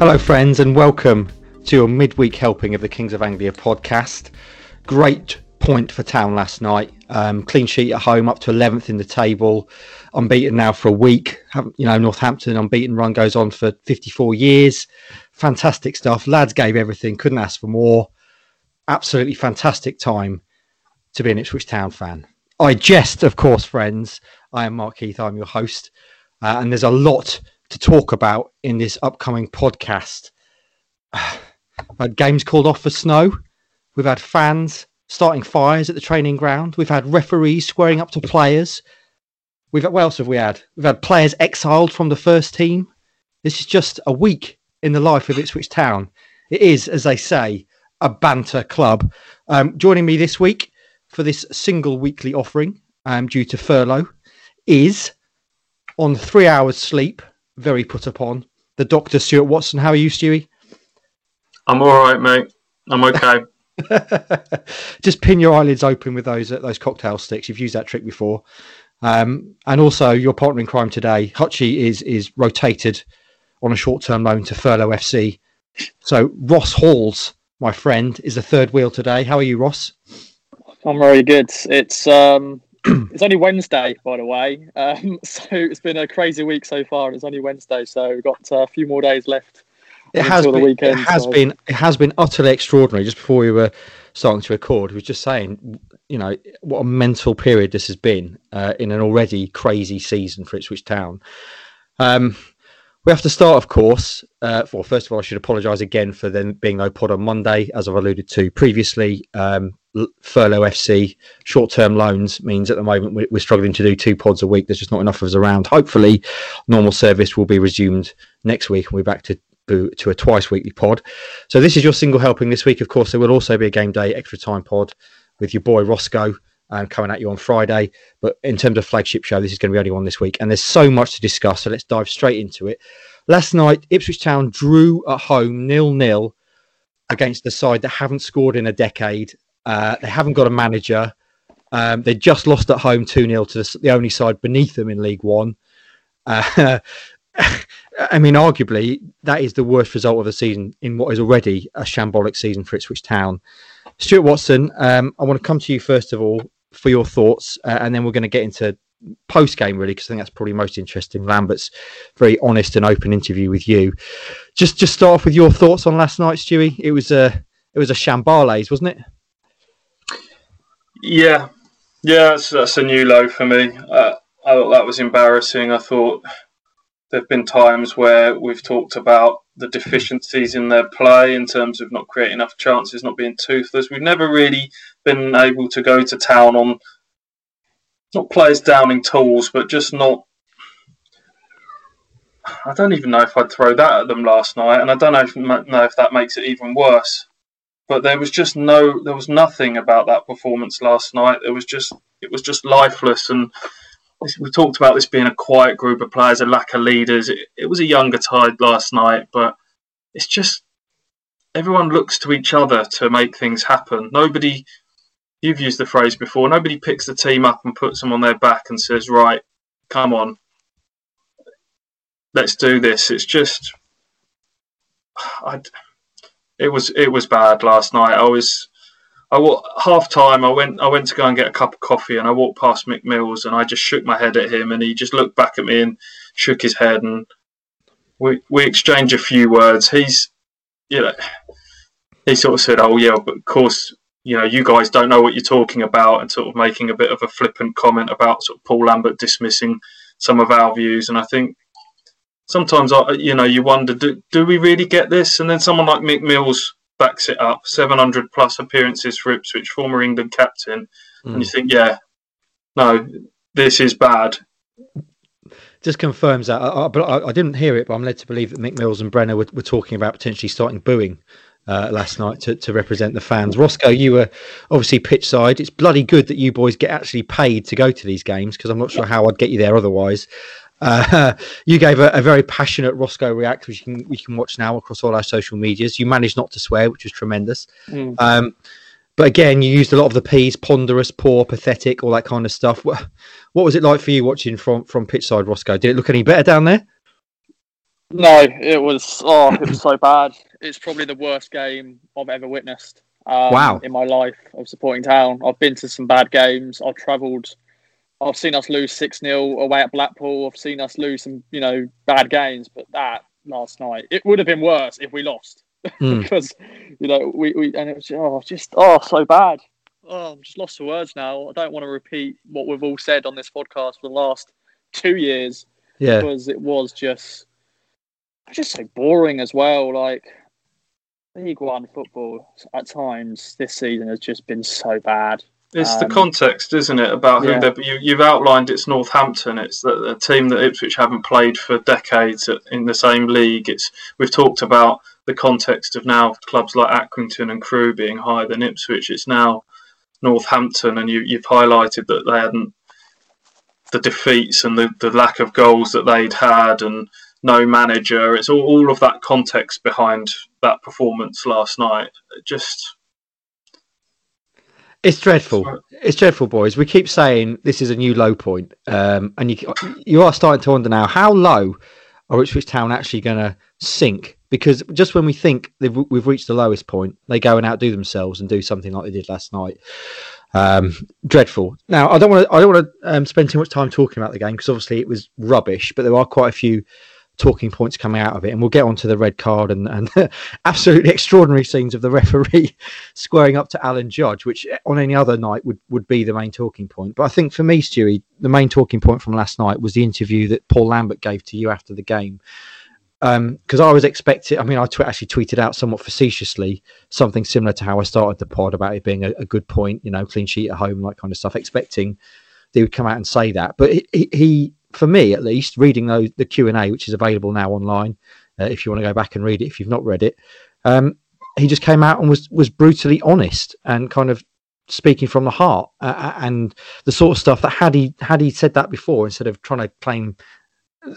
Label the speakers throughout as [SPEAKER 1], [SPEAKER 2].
[SPEAKER 1] Hello, friends, and welcome to your midweek helping of the Kings of Anglia podcast. Great point for Town last night. Um, clean sheet at home, up to 11th in the table, unbeaten now for a week. You know, Northampton unbeaten run goes on for 54 years. Fantastic stuff. Lads gave everything, couldn't ask for more. Absolutely fantastic time to be an Ipswich Town fan. I jest, of course, friends. I am Mark Heath, I'm your host, uh, and there's a lot to talk about in this upcoming podcast. had games called off for snow. We've had fans starting fires at the training ground. We've had referees squaring up to players. We've had, what else have we had? We've had players exiled from the first team. This is just a week in the life of Ipswich Town. It is, as they say, a banter club. Um, joining me this week for this single weekly offering um, due to furlough is on three hours sleep very put upon. The Doctor Stuart Watson. How are you, Stewie?
[SPEAKER 2] I'm all right, mate. I'm okay.
[SPEAKER 1] Just pin your eyelids open with those uh, those cocktail sticks. You've used that trick before. Um, and also, your partner in crime today, Hutchie, is is rotated on a short term loan to Furlough FC. So Ross Halls, my friend, is the third wheel today. How are you, Ross?
[SPEAKER 3] I'm very good. It's um, it's only Wednesday, by the way. Um, so it's been a crazy week so far. It's only Wednesday, so we've got uh, a few more days left.
[SPEAKER 1] It has been. Weekend, it has so. been. It has been utterly extraordinary. Just before we were starting to record, we were just saying, you know, what a mental period this has been uh, in an already crazy season for Ipswich Town. Um, we have to start, of course. Uh, well, first of all, I should apologise again for there being no pod on Monday, as I've alluded to previously. Um, furlough FC short term loans means at the moment we're struggling to do two pods a week. There's just not enough of us around. Hopefully, normal service will be resumed next week and we're back to to a twice weekly pod. So this is your single helping this week. Of course, there will also be a game day extra time pod with your boy Roscoe um, coming at you on Friday. But in terms of flagship show, this is going to be only one this week, and there's so much to discuss. So let's dive straight into it. Last night, Ipswich Town drew at home nil nil against the side that haven't scored in a decade uh, they haven't got a manager. Um, they just lost at home 2 0 to the, the, only side beneath them in League One. Uh, I mean, arguably, that is the worst result of the season in what is already a shambolic season for Ipswich Town. Stuart Watson, um, I want to come to you first of all for your thoughts, uh, and then we're going to get into post game really because I think that's probably most interesting. Lambert's very honest and open interview with you. Just just start off with your thoughts on last night, Stewie. It was a it was a shambales, wasn't it?
[SPEAKER 2] Yeah, yeah, that's, that's a new low for me. Uh, I thought that was embarrassing. I thought there have been times where we've talked about the deficiencies in their play in terms of not creating enough chances, not being toothless. We've never really been able to go to town on not players downing tools, but just not. I don't even know if I'd throw that at them last night, and I don't know if, know if that makes it even worse but there was just no there was nothing about that performance last night. There was just it was just lifeless. And we talked about this being a quiet group of players a lack of leaders. It, it was a younger tide last night but it's just everyone looks to each other to make things happen. Nobody you've used the phrase before nobody picks the team up and puts them on their back and says right come on let's do this. It's just I, it was it was bad last night. I was I half time. I went I went to go and get a cup of coffee, and I walked past Mick Mills, and I just shook my head at him, and he just looked back at me and shook his head, and we we exchanged a few words. He's you know he sort of said, "Oh yeah, but of course." You know, you guys don't know what you're talking about, and sort of making a bit of a flippant comment about sort of Paul Lambert dismissing some of our views. And I think sometimes I, you know, you wonder, do, do we really get this? And then someone like Mick Mills backs it up, 700 plus appearances for Ipswich, former England captain, mm. and you hmm. think, yeah, no, this is bad.
[SPEAKER 1] Just confirms that, I, I, but I, I, didn't hear it, but I'm led to believe that Mick Mills and Brenner were, were talking about potentially starting booing. Uh, last night to, to represent the fans. Roscoe, you were obviously pitch side. It's bloody good that you boys get actually paid to go to these games because I'm not sure how I'd get you there otherwise. Uh, you gave a, a, very passionate Roscoe react, which you can, we can watch now across all our social medias. You managed not to swear, which was tremendous. Mm. Um, but again, you used a lot of the P's: ponderous, poor, pathetic, all that kind of stuff. What, what was it like for you watching from from pitch side, Roscoe? Did it look any better down there?
[SPEAKER 3] No, it was oh, it was so bad. It's probably the worst game I've ever witnessed. Um,
[SPEAKER 1] wow!
[SPEAKER 3] In my life of supporting town, I've been to some bad games. I've travelled. I've seen us lose six 0 away at Blackpool. I've seen us lose some, you know, bad games. But that last night, it would have been worse if we lost mm. because, you know, we, we and it was oh, just oh so bad. Oh, I'm just lost for words now. I don't want to repeat what we've all said on this podcast for the last two years.
[SPEAKER 1] Yeah,
[SPEAKER 3] because it was just just so boring as well. Like League One football at times this season has just been so bad.
[SPEAKER 2] It's um, the context, isn't it, about who yeah. they're. You, you've outlined it's Northampton. It's the, a team that Ipswich haven't played for decades in the same league. It's we've talked about the context of now clubs like Accrington and Crewe being higher than Ipswich. It's now Northampton, and you, you've highlighted that they hadn't the defeats and the, the lack of goals that they'd had, and no manager. It's all, all of that context behind that performance last night. It just.
[SPEAKER 1] It's dreadful. It's dreadful, boys. We keep saying this is a new low point, um, and you you are starting to wonder now how low are Ipswich Town actually going to sink? Because just when we think we've reached the lowest point, they go and outdo themselves and do something like they did last night. Um, dreadful. Now, I don't want to. I don't want to um, spend too much time talking about the game because obviously it was rubbish. But there are quite a few talking points coming out of it. And we'll get on to the red card and, and absolutely extraordinary scenes of the referee squaring up to Alan Judge, which on any other night would, would be the main talking point. But I think for me, Stewie, the main talking point from last night was the interview that Paul Lambert gave to you after the game. Because um, I was expecting, I mean, I t- actually tweeted out somewhat facetiously something similar to how I started the pod about it being a, a good point, you know, clean sheet at home, that kind of stuff, expecting they would come out and say that. But he, he for me at least, reading the Q and A, which is available now online, uh, if you want to go back and read it, if you've not read it, um, he just came out and was was brutally honest and kind of speaking from the heart uh, uh, and the sort of stuff that had he had he said that before instead of trying to claim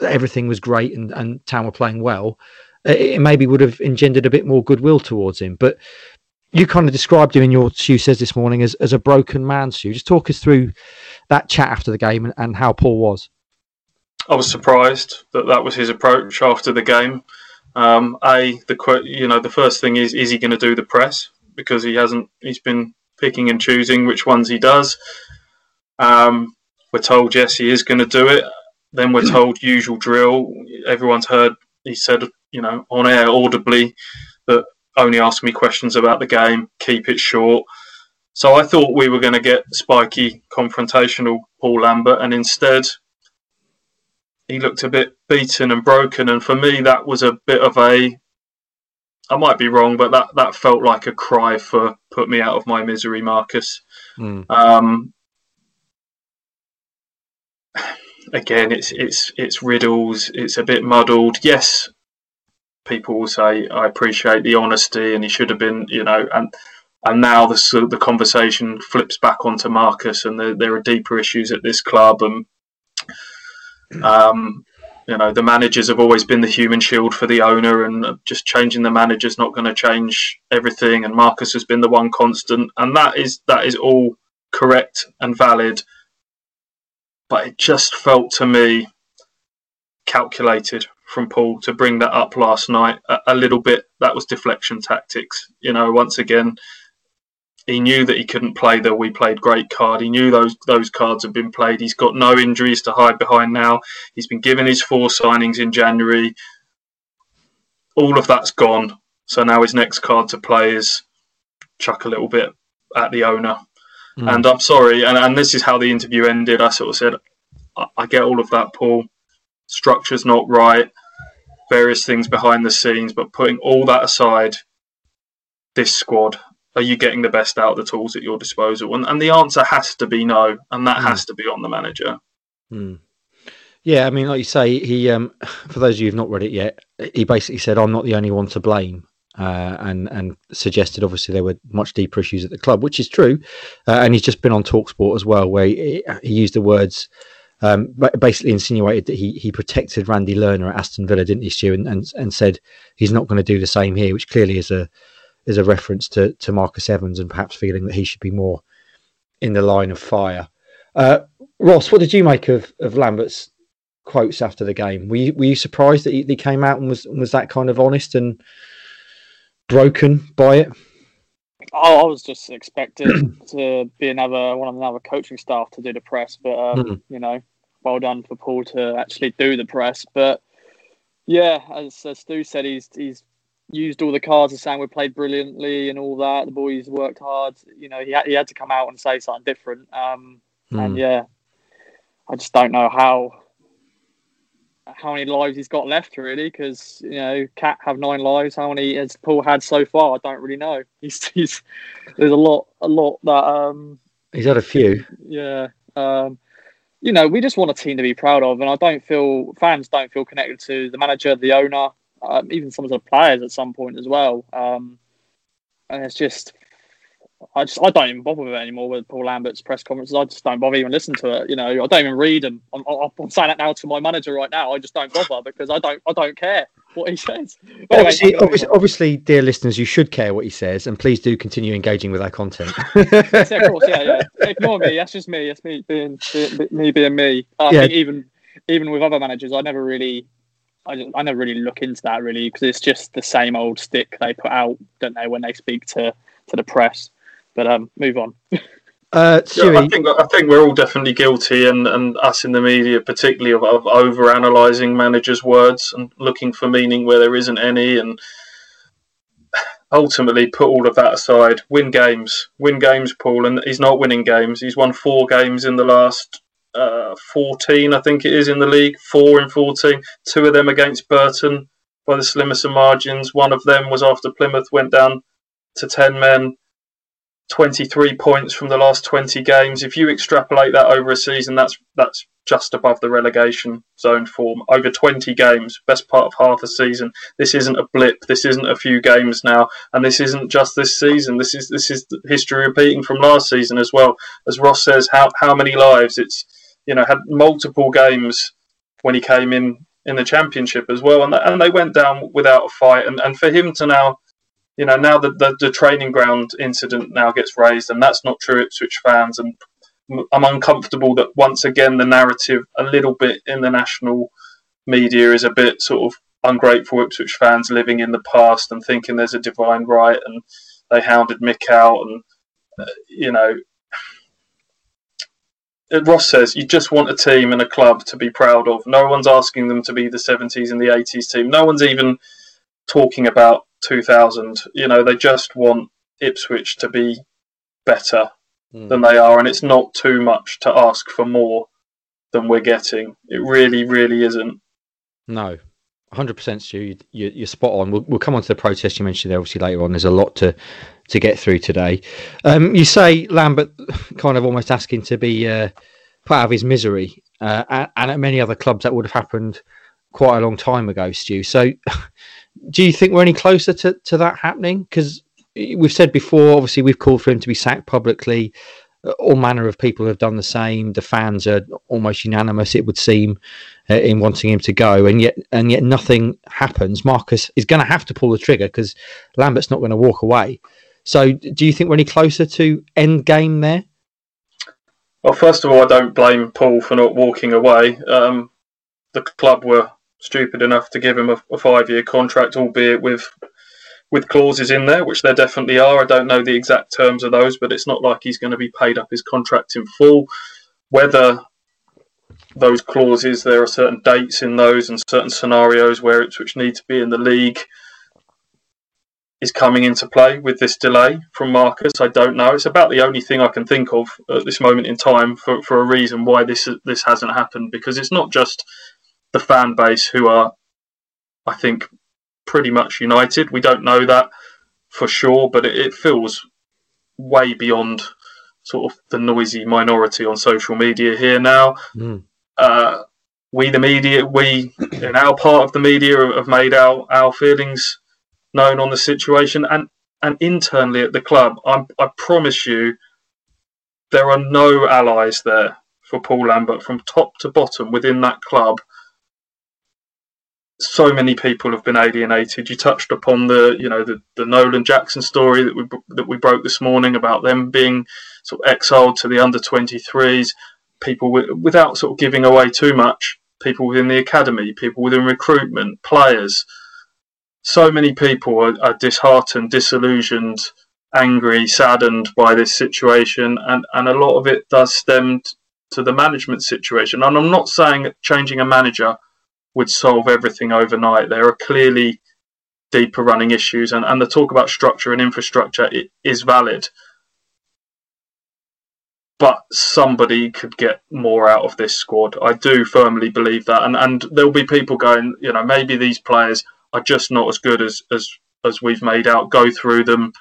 [SPEAKER 1] everything was great and and town were playing well, it, it maybe would have engendered a bit more goodwill towards him, but you kind of described him in your Stu says this morning as, as a broken man, Stu. Just talk us through that chat after the game and, and how Paul was.
[SPEAKER 2] I was surprised that that was his approach after the game. Um, a the you know the first thing is is he going to do the press because he hasn't he's been picking and choosing which ones he does. Um, we're told yes he is going to do it. Then we're told usual drill. Everyone's heard he said you know on air audibly that only ask me questions about the game, keep it short. So I thought we were going to get spiky, confrontational Paul Lambert, and instead he looked a bit beaten and broken. And for me, that was a bit of a I might be wrong, but that, that felt like a cry for put me out of my misery, Marcus. Mm. Um, again, it's it's it's riddles. It's a bit muddled. Yes, people will say I appreciate the honesty, and he should have been, you know, and and now the the conversation flips back onto Marcus, and there, there are deeper issues at this club, and um, you know, the managers have always been the human shield for the owner, and just changing the manager's not going to change everything. And Marcus has been the one constant, and that is that is all correct and valid. But it just felt to me calculated from Paul to bring that up last night a, a little bit. That was deflection tactics. You know, once again, he knew that he couldn't play the we played great card. He knew those those cards had been played. He's got no injuries to hide behind now. He's been given his four signings in January. All of that's gone. So now his next card to play is chuck a little bit at the owner. Mm. And I'm sorry, and, and this is how the interview ended. I sort of said, I, I get all of that, Paul. Structure's not right, various things behind the scenes, but putting all that aside, this squad are you getting the best out of the tools at your disposal? And, and the answer has to be no, and that mm. has to be on the manager.
[SPEAKER 1] Mm. Yeah, I mean, like you say, he um, for those of you who've not read it yet, he basically said, "I'm not the only one to blame," uh, and and suggested obviously there were much deeper issues at the club, which is true. Uh, and he's just been on Talksport as well, where he, he used the words. Um, basically insinuated that he, he protected Randy Lerner at Aston Villa, didn't he, Stu? And, and, and said he's not going to do the same here, which clearly is a is a reference to to Marcus Evans and perhaps feeling that he should be more in the line of fire. Uh, Ross, what did you make of of Lambert's quotes after the game. Were you, were you surprised that he, he came out and was was that kind of honest and broken by it?
[SPEAKER 3] Oh, I was just expecting to be another one of another coaching staff to do the press, but um, mm. you know, well done for Paul to actually do the press. But yeah, as, as Stu said, he's he's used all the cards. The saying we played brilliantly and all that. The boys worked hard. You know, he had, he had to come out and say something different. Um, mm. And yeah, I just don't know how how many lives he's got left really because you know cat have nine lives how many has paul had so far i don't really know he's, he's there's a lot a lot that um
[SPEAKER 1] he's had a few
[SPEAKER 3] yeah um you know we just want a team to be proud of and i don't feel fans don't feel connected to the manager the owner um, even some of the players at some point as well um and it's just I just I don't even bother with it anymore with Paul Lambert's press conferences. I just don't bother even listening to it. You know, I don't even read them. I'm, I'm saying that now to my manager right now. I just don't bother because I don't I don't care what he says.
[SPEAKER 1] But obviously, anyway, obviously, obviously, dear listeners, you should care what he says, and please do continue engaging with our content.
[SPEAKER 3] yes, of course, yeah, yeah. Ignore me. That's just me. That's me being, being me being me. I yeah. think even even with other managers, I never really I, just, I never really look into that really because it's just the same old stick they put out, don't they, when they speak to to the press. But um, move on.
[SPEAKER 1] Uh,
[SPEAKER 2] yeah, I think I think we're all definitely guilty, and, and us in the media, particularly of, of over analysing managers' words and looking for meaning where there isn't any, and ultimately put all of that aside. Win games, win games, Paul, and he's not winning games. He's won four games in the last uh, fourteen, I think it is, in the league. Four in fourteen. Two of them against Burton by the slimmest of margins. One of them was after Plymouth went down to ten men 23 points from the last 20 games. If you extrapolate that over a season, that's that's just above the relegation zone form. Over 20 games, best part of half a season. This isn't a blip. This isn't a few games now, and this isn't just this season. This is this is history repeating from last season as well. As Ross says, how how many lives? It's you know had multiple games when he came in in the championship as well, and and they went down without a fight. And and for him to now you know, now that the, the training ground incident now gets raised, and that's not true Ipswich fans, and I'm uncomfortable that once again the narrative a little bit in the national media is a bit sort of ungrateful Ipswich fans living in the past and thinking there's a divine right, and they hounded Mick out, and uh, you know. Ross says you just want a team and a club to be proud of. No one's asking them to be the 70s and the 80s team. No one's even talking about 2000. You know, they just want Ipswich to be better mm. than they are, and it's not too much to ask for more than we're getting. It really, really isn't.
[SPEAKER 1] No, 100% Stu, you, are spot on. We'll, we'll come on to the protest you mentioned there obviously later on. There's a lot to to get through today. Um, you say Lambert kind of almost asking to be uh, put out of his misery, uh, and, and, at many other clubs that would have happened quite a long time ago, Stu. So do you think we're any closer to, to that happening? Because we've said before, obviously, we've called for him to be sacked publicly. All manner of people have done the same. The fans are almost unanimous, it would seem, uh, in wanting him to go, and yet and yet nothing happens. Marcus is going to have to pull the trigger because Lambert's not going to walk away. So, do you think we're any closer to end game there?
[SPEAKER 2] Well, first of all, I don't blame Paul for not walking away. Um, the club were stupid enough to give him a, a five year contract, albeit with with clauses in there, which there definitely are. I don't know the exact terms of those, but it's not like he's going to be paid up his contract in full. Whether those clauses, there are certain dates in those and certain scenarios where which need to be in the league is coming into play with this delay from Marcus. I don't know. It's about the only thing I can think of at this moment in time for, for a reason why this this hasn't happened because it's not just the fan base who are, I think, pretty much united. We don't know that for sure, but it, it feels way beyond sort of the noisy minority on social media here now. Mm. Uh, we, the media, we in our part of the media have made our, our feelings known on the situation, and and internally at the club, I'm, I promise you, there are no allies there for Paul Lambert from top to bottom within that club so many people have been alienated. You touched upon the, you know, the, the Nolan Jackson story that we that we broke this morning about them being sort of exiled to the under 23s. People with, without sort of giving away too much. people within the academy, people within recruitment, players. So many people are, are disheartened, disillusioned, angry, saddened by this situation, and, and a lot of it does stem to the management situation. And I'm not saying changing a manager would solve everything overnight. There are clearly deeper running issues, and, and the talk about structure and infrastructure is valid but somebody could get more out of this squad. I do firmly believe that, and and there'll be people going, you know, maybe these players are just not as good as as as we've made out. Go through them.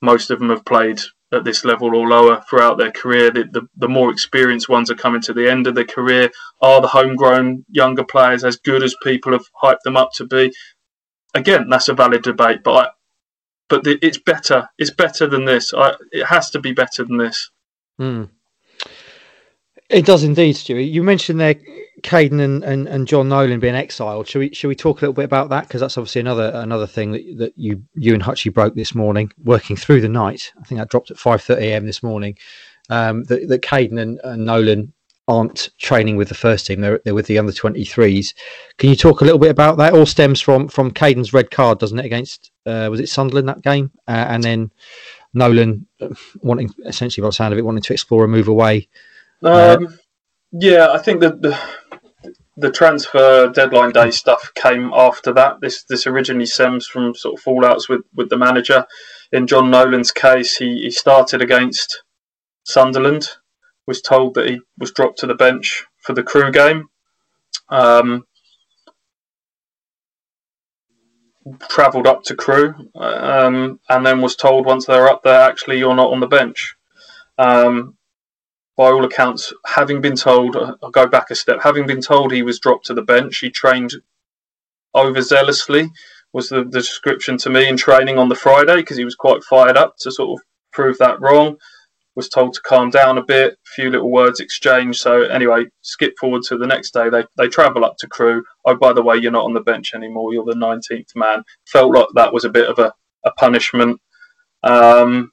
[SPEAKER 2] Most of them have played at this level or lower throughout their career. The, the, the more experienced ones are coming to the end of their career. Are the homegrown younger players as good as people have hyped them up to be? Again, that's a valid debate, but I, but the, it's better. It's better than this. I, it has to be better than this.
[SPEAKER 1] Mm. It does indeed, Stewie. You mentioned there Kayden and, and, and John Nolan being exiled. Should we should we talk a little bit about that? Because that's obviously another another thing that, that you you and Hutchie broke this morning, working through the night. I think that dropped at five thirty a.m. this morning. Um, that that Kayden and, and Nolan aren't training with the first team; they're they're with the under twenty threes. Can you talk a little bit about that? All stems from from Kayden's red card, doesn't it? Against uh, was it Sunderland that game, uh, and then Nolan uh, wanting, essentially, by the sound of it, wanting to explore a move away.
[SPEAKER 2] Um, uh, yeah, I think that the, the transfer deadline day stuff came after that. This this originally stems from sort of fallouts with, with the manager. In John Nolan's case, he, he started against Sunderland, was told that he was dropped to the bench for the Crewe game. Um, travelled up to Crewe um, and then was told once they were up there, actually, you're not on the bench. Um, by all accounts, having been told, I'll go back a step, having been told he was dropped to the bench, he trained overzealously, was the, the description to me in training on the Friday, because he was quite fired up to sort of prove that wrong was told to calm down a bit, a few little words exchanged. So anyway, skip forward to the next day. They they travel up to Crewe. Oh, by the way, you're not on the bench anymore. You're the 19th man. Felt like that was a bit of a, a punishment. Um,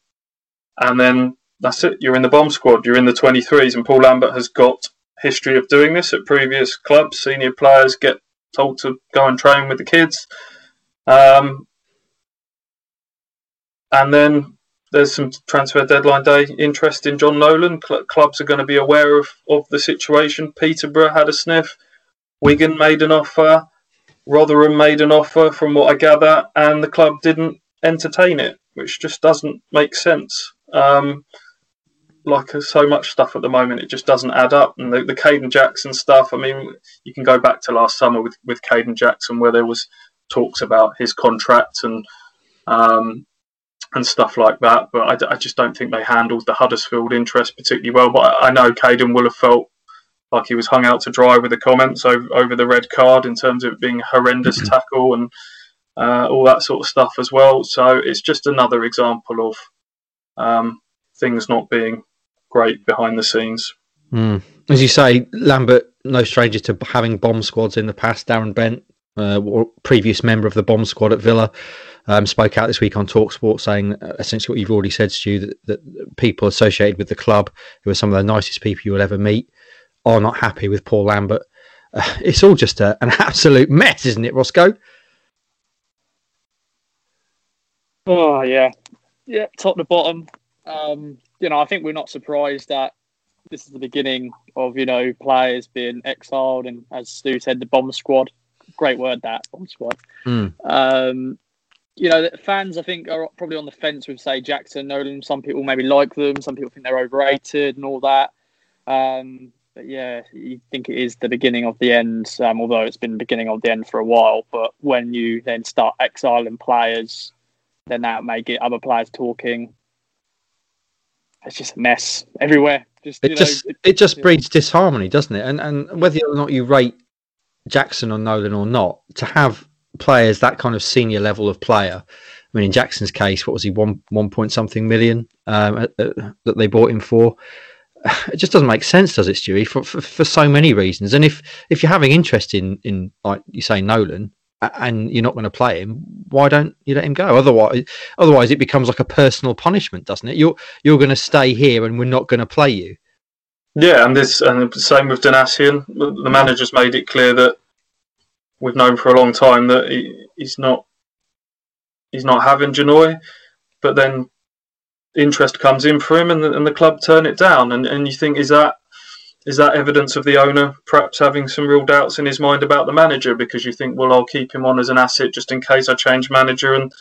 [SPEAKER 2] and then that's it. You're in the bomb squad. You're in the 23s. And Paul Lambert has got history of doing this at previous clubs. Senior players get told to go and train with the kids. Um, and then there's some transfer deadline day interest in John Nolan. Cl- clubs are going to be aware of, of the situation. Peterborough had a sniff. Wigan made an offer. Rotherham made an offer, from what I gather, and the club didn't entertain it, which just doesn't make sense. Um, like so much stuff at the moment, it just doesn't add up. And the, the Kayden Jackson stuff, I mean, you can go back to last summer with, with Kayden Jackson, where there was talks about his contract and um, and stuff like that. But I, I, just don't think they handled the Huddersfield interest particularly well. But I, I know Kayden will have felt like he was hung out to dry with the comments over, over the red card in terms of it being a horrendous mm-hmm. tackle and uh, all that sort of stuff as well. So it's just another example of um, things not being great behind the scenes.
[SPEAKER 1] Mm. As you say, Lambert, no stranger to having bomb squads in the past. Darren Bent, uh, previous member of the bomb squad at Villa, um, spoke out this week on Talksport saying uh, essentially what you've already said, Stu, that, that people associated with the club, who are some of the nicest people you will ever meet, are not happy with Paul Lambert. Uh, it's all just a, an absolute mess, isn't it, Roscoe?
[SPEAKER 3] Oh yeah, yeah, top to bottom. Um, you know, I think we're not surprised that this is the beginning of you know players being exiled, and as Stu said, the bomb squad. Great word that bomb squad. Mm. Um, you know, fans I think are probably on the fence with say Jackson, Nolan. Some people maybe like them, some people think they're overrated and all that. Um, but yeah, you think it is the beginning of the end, um, although it's been the beginning of the end for a while. But when you then start exiling players, then that may get other players talking. It's just a mess everywhere. Just
[SPEAKER 1] it just it, it, just breeds disharmony, doesn't it? And and whether or not you rate Jackson or Nolan or not, to have players that kind of senior level of player. I mean, in Jackson's case, what was he one one point something million um, uh, that they bought him for? It just doesn't make sense, does it, Stewie? For, for, for so many reasons. And if if you're having interest in in like you say Nolan and you're not going to play him, why don't you let him go? Otherwise, otherwise it becomes like a personal punishment, doesn't it? You're you're going to stay here and we're not going to play you.
[SPEAKER 2] Yeah, and this and the same with Donacien. The manager's made it clear that we've known for a long time that he, he's not he's not having Janoi, but then interest comes in for him, and the, and the club turn it down. And and you think is that is that evidence of the owner perhaps having some real doubts in his mind about the manager because you think, well, I'll keep him on as an asset just in case I change manager and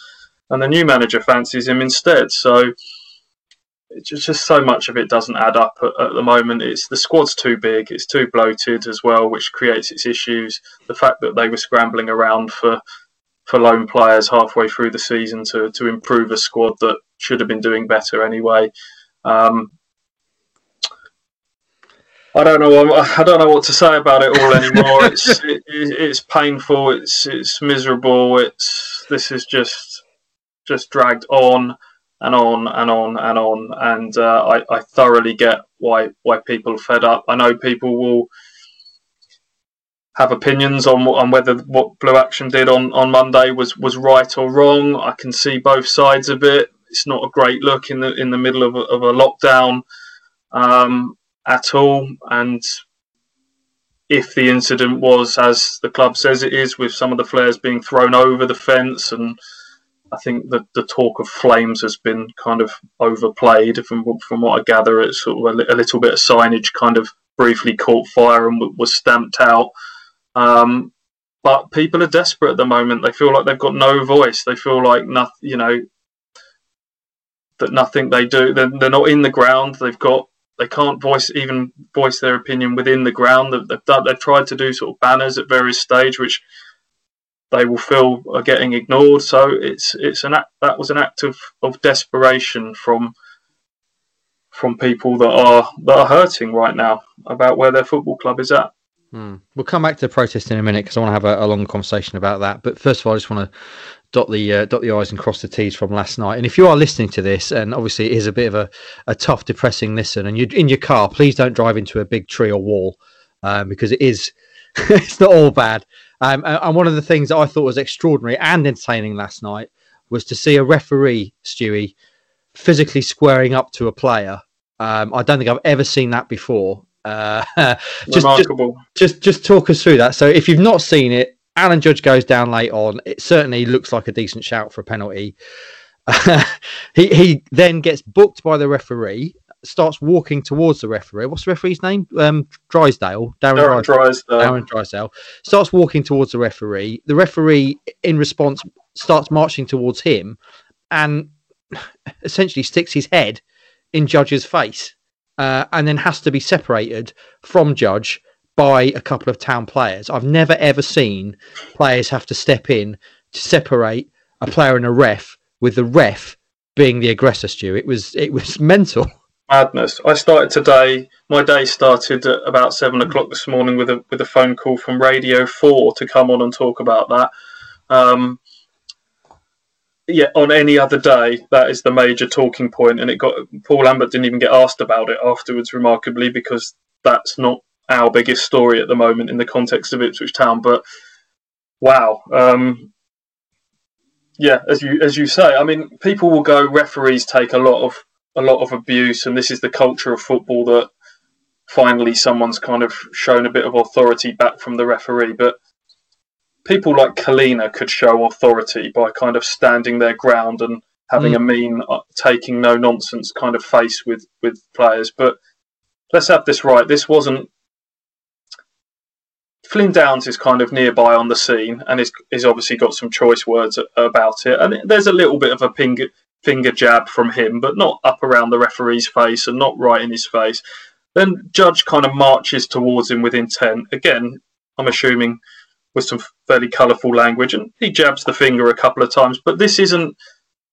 [SPEAKER 2] and the new manager fancies him instead. So it's just so much of it doesn't add up at, at, the moment. It's the squad's too big, it's too bloated as well, which creates its issues. The fact that they were scrambling around for for loan players halfway through the season to to improve a squad that should have been doing better anyway. Um, I don't know. I don't know what to say about it all anymore. it's it, it's painful. It's it's miserable. It's this is just just dragged on and on and on and on. And uh, I, I thoroughly get why why people are fed up. I know people will have opinions on on whether what Blue Action did on, on Monday was, was right or wrong. I can see both sides of it. It's not a great look in the in the middle of a, of a lockdown um, at all. And if the incident was as the club says it is, with some of the flares being thrown over the fence and I think that the talk of flames has been kind of overplayed. From from what I gather, it's sort of a, a little bit of signage kind of briefly caught fire and was stamped out. Um, but people are desperate at the moment. They feel like they've got no voice. They feel like nothing, you know, that nothing they do. They're, they're not in the ground. They've got they can't voice even voice their opinion within the ground. They've, they've, done, they've tried to do sort of banners at various stage, which they will feel are getting ignored. So it's it's an act that was an act of, of desperation from from people that are that are hurting right now about where their football club is at.
[SPEAKER 1] Hmm. We'll come back to the protest in a minute because I want to have a, a long conversation about that. But first of all, I just want to dot the uh, dot the i's and cross the t's from last night. And if you are listening to this, and obviously it is a bit of a, a tough, depressing listen, and you're in your car, please don't drive into a big tree or wall um, because it is it's not all bad. Um, and one of the things that I thought was extraordinary and entertaining last night was to see a referee, Stewie, physically squaring up to a player. Um, I don't think I've ever seen that before. Uh,
[SPEAKER 2] just, Remarkable.
[SPEAKER 1] Just, just, just talk us through that. So, if you've not seen it, Alan Judge goes down late on. It certainly looks like a decent shout for a penalty. he he then gets booked by the referee starts walking towards the referee. What's the referee's name? Um, Drysdale.
[SPEAKER 2] Darren, Darren Drysdale.
[SPEAKER 1] Darren Drysdale starts walking towards the referee. The referee, in response, starts marching towards him, and essentially sticks his head in Judge's face, uh, and then has to be separated from Judge by a couple of town players. I've never ever seen players have to step in to separate a player and a ref, with the ref being the aggressor. Stu, it was it was mental
[SPEAKER 2] madness. I started today. My day started at about seven o'clock this morning with a with a phone call from Radio Four to come on and talk about that. Um, yeah, on any other day, that is the major talking point, and it got Paul Lambert didn't even get asked about it afterwards, remarkably, because that's not our biggest story at the moment in the context of Ipswich Town. But wow, um, yeah, as you as you say, I mean, people will go. Referees take a lot of a lot of abuse, and this is the culture of football that finally someone's kind of shown a bit of authority back from the referee. But people like Collina could show authority by kind of standing their ground and having mm. a mean, uh, taking no nonsense kind of face with with players. But let's have this right. This wasn't. Flynn Downs is kind of nearby on the scene and is, is obviously got some choice words about it. And there's a little bit of a ping, finger jab from him, but not up around the referee's face and not right in his face. Then Judge kind of marches towards him with intent. Again, I'm assuming with some fairly colourful language, and he jabs the finger a couple of times. But this isn't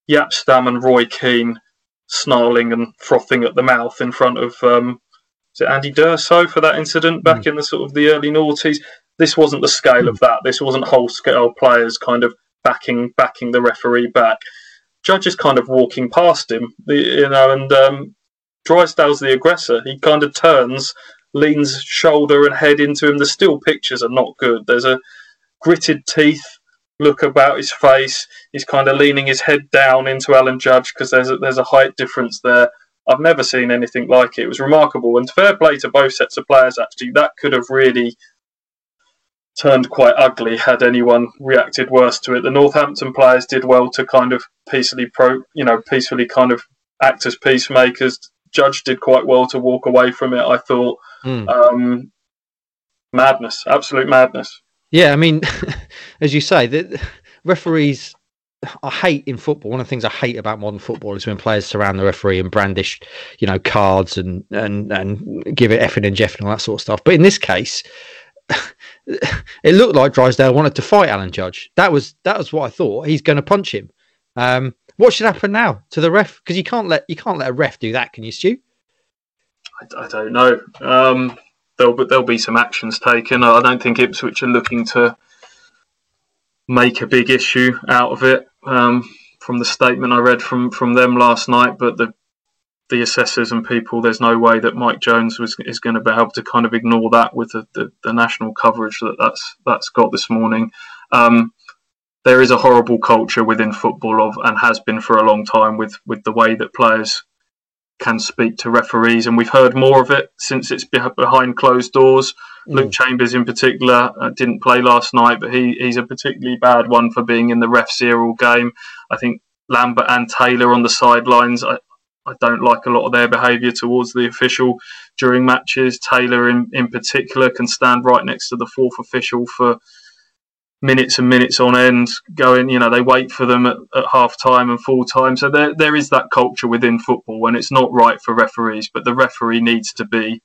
[SPEAKER 2] Jaap Stam and Roy Keane snarling and frothing at the mouth in front of um, is it Andy D'Urso for that incident back mm. in the sort of the early noughties. This wasn't the scale mm. of that. This wasn't whole scale players kind of backing backing the referee back. Judge is kind of walking past him, you know, and um, Drysdale's the aggressor. He kind of turns, leans shoulder and head into him. The still pictures are not good. There's a gritted teeth look about his face. He's kind of leaning his head down into Alan Judge because there's a, there's a height difference there. I've never seen anything like it. It was remarkable, and fair play to both sets of players. Actually, that could have really turned quite ugly had anyone reacted worse to it. The Northampton players did well to kind of peacefully pro, you know, peacefully kind of act as peacemakers. Judge did quite well to walk away from it. I thought mm. um, madness, absolute madness.
[SPEAKER 1] Yeah, I mean, as you say, the referees. I hate in football. One of the things I hate about modern football is when players surround the referee and brandish, you know, cards and and and give it effing and jeffing and all that sort of stuff. But in this case, it looked like Drysdale wanted to fight Alan Judge. That was that was what I thought. He's going to punch him. Um, what should happen now to the ref? Because you can't let you can't let a ref do that, can you, Stu?
[SPEAKER 2] I, I don't know. Um, there'll there'll be some actions taken. I don't think Ipswich are looking to make a big issue out of it. Um, from the statement I read from from them last night, but the the assessors and people, there's no way that Mike Jones was is going to be able to kind of ignore that with the, the, the national coverage that that's that's got this morning. Um, there is a horrible culture within football of and has been for a long time with with the way that players can speak to referees, and we've heard more of it since it's behind closed doors. Mm. Luke Chambers, in particular, uh, didn't play last night, but he, he's a particularly bad one for being in the ref's ear all game. I think Lambert and Taylor on the sidelines. I, I don't like a lot of their behaviour towards the official during matches. Taylor, in, in particular, can stand right next to the fourth official for minutes and minutes on end. Going, you know, they wait for them at, at half time and full time. So there, there is that culture within football when it's not right for referees, but the referee needs to be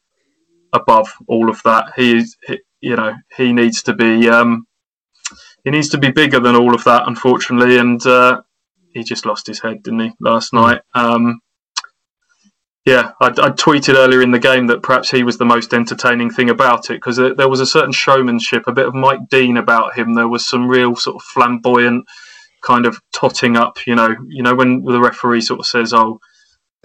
[SPEAKER 2] above all of that. He is, you know, he needs to be, um, he needs to be bigger than all of that, unfortunately. And uh, he just lost his head, didn't he, last night? Um, yeah, I, I, tweeted earlier in the game that perhaps he was the most entertaining thing about it because there was a certain showmanship, a bit of Mike Dean about him. There was some real sort of flamboyant kind of totting up. You know, you know when the referee sort of says, "Oh,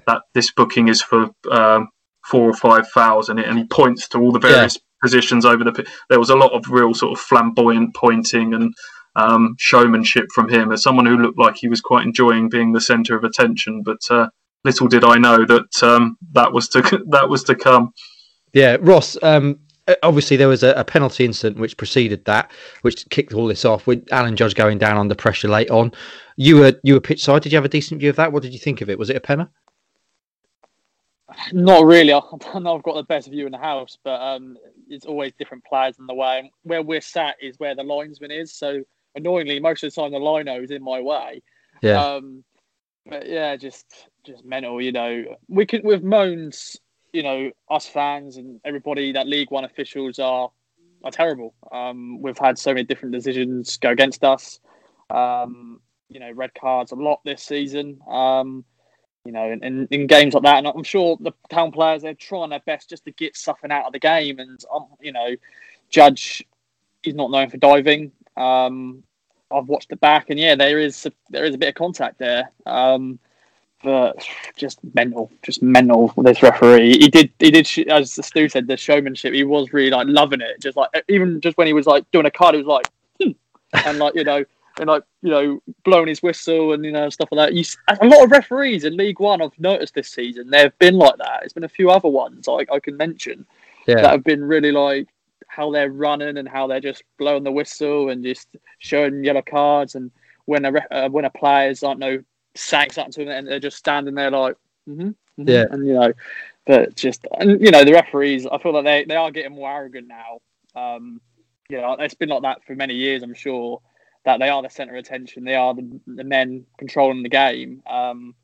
[SPEAKER 2] that this booking is for um, four or five fouls," and, it, and he points to all the various yeah. positions over the. There was a lot of real sort of flamboyant pointing and um, showmanship from him as someone who looked like he was quite enjoying being the centre of attention, but. Uh, little did I know that um, that was to that was to come.
[SPEAKER 1] Yeah, Ross. Um, obviously, there was a, a, penalty incident which preceded that, which kicked all this off with Alan Judge going down under pressure late on. You were you were pitch side. Did you have a decent view of that? What did you think of it? Was it a penner?
[SPEAKER 3] Not really. I know I've got the best view in the house, but um, it's always different players in the way. And where we're sat is where the linesman is. So annoyingly, most of the time the lino is in my way.
[SPEAKER 1] Yeah. Um,
[SPEAKER 3] but yeah, just just mental. You know, we can with moans. You know, us fans and everybody that League One officials are are terrible. Um, we've had so many different decisions go against us. Um, you know, red cards a lot this season. Um, you know, in, in, in, games like that, and I'm sure the town players they're trying their best just to get something out of the game. And um, you know, Judge is not known for diving. Um, I've watched it back, and yeah, there is there is a bit of contact there. Um, but just mental, just mental. This referee, he did, he did, as Stu said, the showmanship. He was really like loving it. Just like even just when he was like doing a card, he was like, hmm. and like you know, and like you know, blowing his whistle and you know stuff like that. You, a lot of referees in League One I've noticed this season. They've been like that. There's been a few other ones like I can mention yeah. that have been really like how they're running and how they're just blowing the whistle and just showing yellow cards and when a uh, when a players aren't no saying something to them and they're just standing there like, mm-hmm, mm-hmm.
[SPEAKER 1] yeah,
[SPEAKER 3] and you know, but just and you know the referees, I feel like they they are getting more arrogant now. Um, you know, it's been like that for many years, I'm sure. That they are the centre of attention, they are the, the men controlling the game. Um,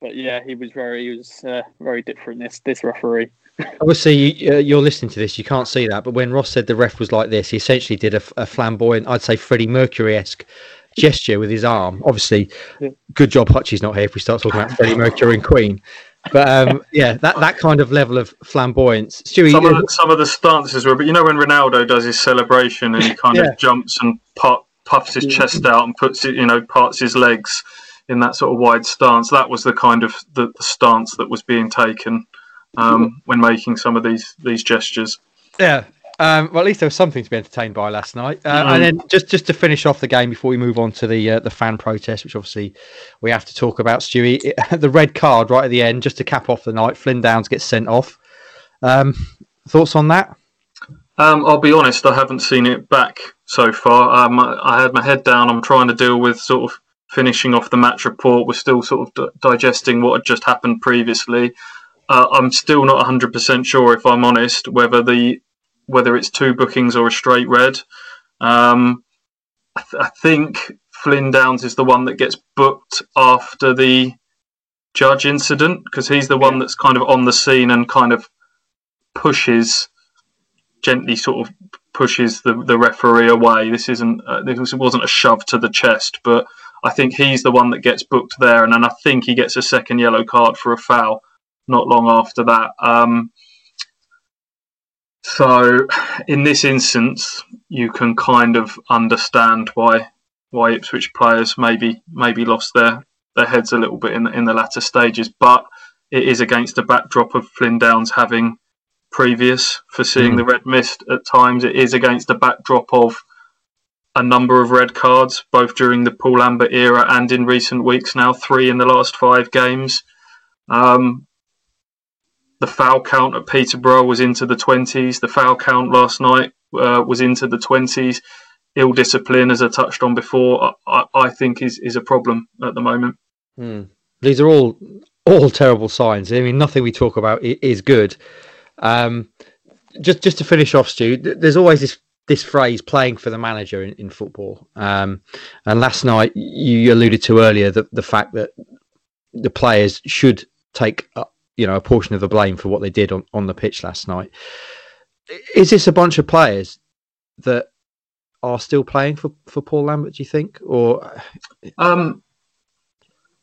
[SPEAKER 3] but yeah, he was very, he was uh, very different. This this referee.
[SPEAKER 1] Obviously, you, are listening to this. You can't see that, but when Ross said the ref was like this, he essentially did a, a flamboyant, I'd say Freddie Mercury esque gesture with his arm. Obviously, yeah. good job Hutchie's not here if we start talking about Freddie Mercury and Queen. But um, yeah, that, that kind of level of flamboyance. Stewie,
[SPEAKER 2] some, of the, some of the stances were, but you know when Ronaldo does his celebration and he kind yeah. of jumps and puff, puffs his chest out and puts it, you know, parts his legs in that sort of wide stance. That was the kind of the, the stance that was being taken um, when making some of these these gestures.
[SPEAKER 1] Yeah, Um, well, at least there was something to be entertained by last night. Uh, mm And then just just to finish off the game before we move on to the uh, the fan protest, which obviously we have to talk about, Stewie. the red card right at the end, just to cap off the night. Flynn Downs gets sent off. Um, thoughts on that?
[SPEAKER 2] Um, I'll be honest, I haven't seen it back so far. Um, I had my head down. I'm trying to deal with sort of finishing off the match report. We're still sort of d- digesting what had just happened previously. Uh, I'm still not 100% sure, if I'm honest, whether the whether it's two bookings or a straight red. Um, I, th- I, think Flynn Downs is the one that gets booked after the judge incident because he's the one that's kind of on the scene and kind of pushes gently, sort of pushes the, the referee away. This isn't uh, this wasn't a shove to the chest, but I think he's the one that gets booked there, and then I think he gets a second yellow card for a foul not long after that. Um, so, in this instance, you can kind of understand why why Ipswich players maybe maybe lost their, their heads a little bit in in the latter stages, but it is against a backdrop of Flynn Downs having previous for seeing mm. the red mist at times. It is against a backdrop of a number of red cards, both during the Paul Lambert era and in recent weeks now, three in the last five games. Um, the foul count at Peterborough was into the 20s. The foul count last night uh, was into the 20s. Ill discipline, as I touched on before, I, I think is, is a problem at the moment.
[SPEAKER 1] Hmm. These are all all terrible signs. I mean, nothing we talk about is good. Um, just just to finish off, Stu, there's always this this phrase "playing for the manager" in, in football. Um, and last night, you alluded to earlier the the fact that the players should take you know a portion of the blame for what they did on, on the pitch last night. Is this a bunch of players that are still playing for, for Paul Lambert? Do you think, or
[SPEAKER 2] um,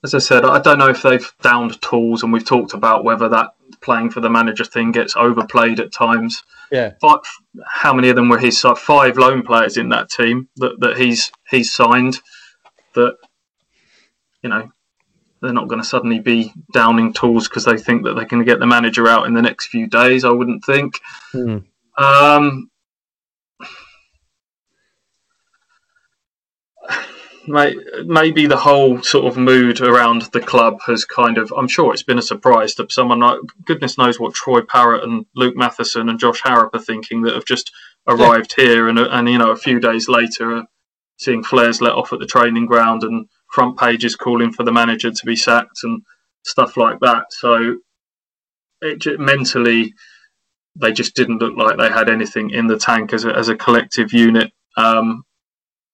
[SPEAKER 2] as I said, I don't know if they've downed tools, and we've talked about whether that playing for the manager thing gets overplayed at times.
[SPEAKER 1] Yeah.
[SPEAKER 2] But how many of them were his? Five loan players in that team that, that he's he's signed. That you know they're not going to suddenly be downing tools because they think that they can get the manager out in the next few days. I wouldn't think. Mm. Um, maybe the whole sort of mood around the club has kind of I'm sure it's been a surprise to someone like goodness knows what Troy Parrott and Luke Matheson and Josh Harrop are thinking that have just arrived yeah. here and and you know a few days later seeing flares let off at the training ground and front pages calling for the manager to be sacked and stuff like that. So it mentally, they just didn't look like they had anything in the tank as a, as a collective unit um,